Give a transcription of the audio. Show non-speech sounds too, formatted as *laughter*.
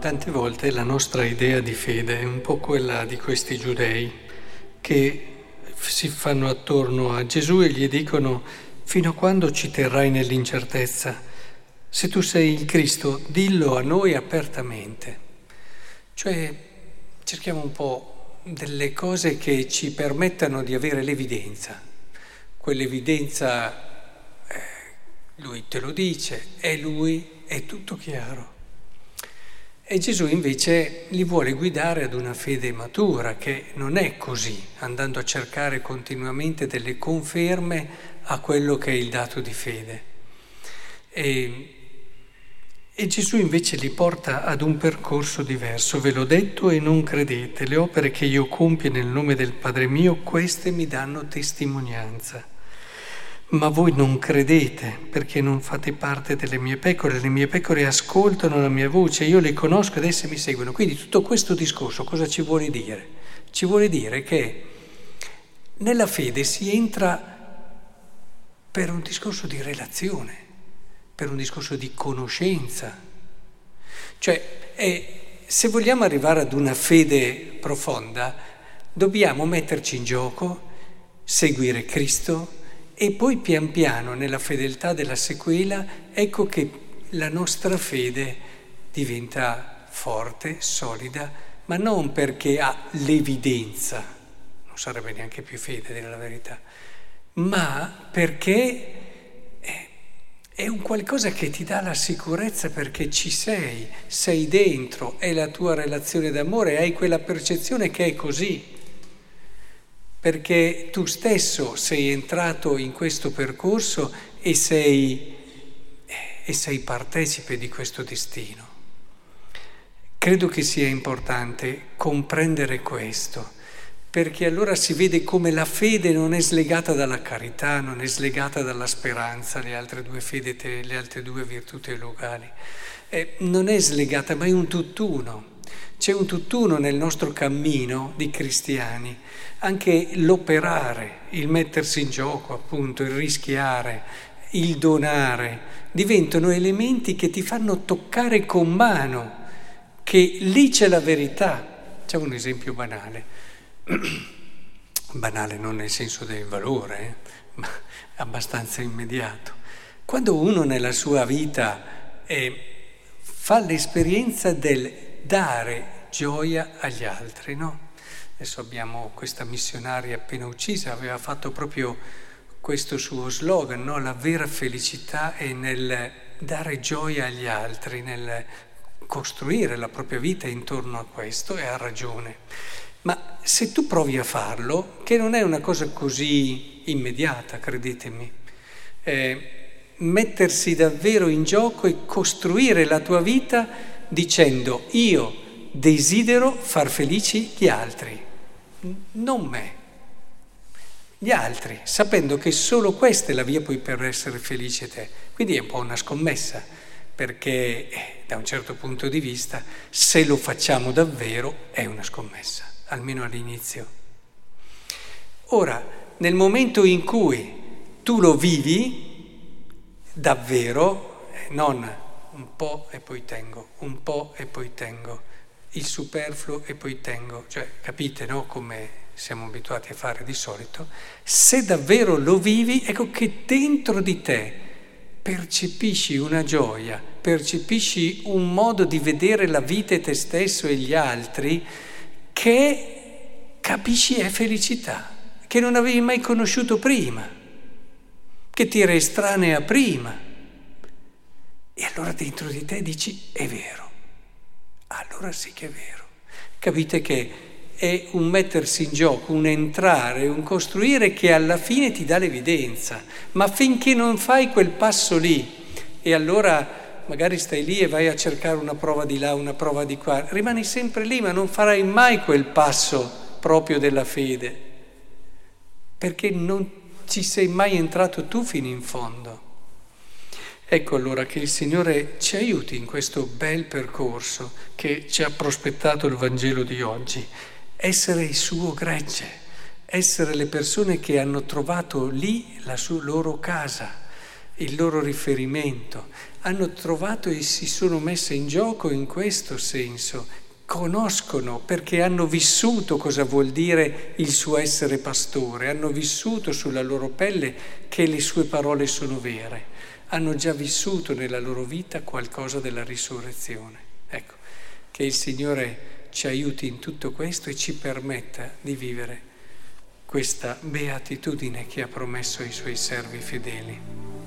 tante volte la nostra idea di fede è un po' quella di questi giudei che si fanno attorno a Gesù e gli dicono fino a quando ci terrai nell'incertezza? Se tu sei il Cristo, dillo a noi apertamente. Cioè cerchiamo un po' delle cose che ci permettano di avere l'evidenza. Quell'evidenza, eh, lui te lo dice, è lui, è tutto chiaro. E Gesù invece li vuole guidare ad una fede matura, che non è così, andando a cercare continuamente delle conferme a quello che è il dato di fede. E, e Gesù invece li porta ad un percorso diverso. Ve l'ho detto e non credete, le opere che io compio nel nome del Padre mio, queste mi danno testimonianza ma voi non credete perché non fate parte delle mie pecore, le mie pecore ascoltano la mia voce, io le conosco ed esse mi seguono. Quindi tutto questo discorso cosa ci vuole dire? Ci vuole dire che nella fede si entra per un discorso di relazione, per un discorso di conoscenza. Cioè, è, se vogliamo arrivare ad una fede profonda, dobbiamo metterci in gioco, seguire Cristo, e poi pian piano, nella fedeltà della sequela, ecco che la nostra fede diventa forte, solida, ma non perché ha l'evidenza, non sarebbe neanche più fede, della verità, ma perché è un qualcosa che ti dà la sicurezza perché ci sei, sei dentro, è la tua relazione d'amore, hai quella percezione che è così perché tu stesso sei entrato in questo percorso e sei, e sei partecipe di questo destino. Credo che sia importante comprendere questo, perché allora si vede come la fede non è slegata dalla carità, non è slegata dalla speranza, le altre due fedi, le altre due virtù teologali. Eh, non è slegata, ma è un tutt'uno. C'è un tutt'uno nel nostro cammino di cristiani, anche l'operare, il mettersi in gioco, appunto, il rischiare, il donare, diventano elementi che ti fanno toccare con mano, che lì c'è la verità. C'è un esempio banale, *clears throat* banale non nel senso del valore, eh, ma abbastanza immediato. Quando uno nella sua vita eh, fa l'esperienza del dare gioia agli altri, no? Adesso abbiamo questa missionaria appena uccisa, aveva fatto proprio questo suo slogan, no? La vera felicità è nel dare gioia agli altri, nel costruire la propria vita intorno a questo e ha ragione. Ma se tu provi a farlo, che non è una cosa così immediata, credetemi, eh, mettersi davvero in gioco e costruire la tua vita dicendo io desidero far felici gli altri, non me, gli altri, sapendo che solo questa è la via poi per essere felice te. Quindi è un po' una scommessa, perché eh, da un certo punto di vista, se lo facciamo davvero, è una scommessa, almeno all'inizio. Ora, nel momento in cui tu lo vivi, davvero, eh, non un po' e poi tengo, un po' e poi tengo, il superfluo e poi tengo, cioè capite no, come siamo abituati a fare di solito, se davvero lo vivi, ecco che dentro di te percepisci una gioia, percepisci un modo di vedere la vita e te stesso e gli altri che capisci è felicità, che non avevi mai conosciuto prima, che ti era estranea prima. E allora dentro di te dici è vero, allora sì che è vero. Capite che è un mettersi in gioco, un entrare, un costruire che alla fine ti dà l'evidenza, ma finché non fai quel passo lì e allora magari stai lì e vai a cercare una prova di là, una prova di qua, rimani sempre lì ma non farai mai quel passo proprio della fede, perché non ci sei mai entrato tu fino in fondo. Ecco allora che il Signore ci aiuti in questo bel percorso che ci ha prospettato il Vangelo di oggi, essere il suo gregge, essere le persone che hanno trovato lì la sua, loro casa il loro riferimento, hanno trovato e si sono messe in gioco in questo senso, conoscono perché hanno vissuto cosa vuol dire il suo essere pastore, hanno vissuto sulla loro pelle che le sue parole sono vere, hanno già vissuto nella loro vita qualcosa della risurrezione. Ecco, che il Signore ci aiuti in tutto questo e ci permetta di vivere questa beatitudine che ha promesso ai suoi servi fedeli.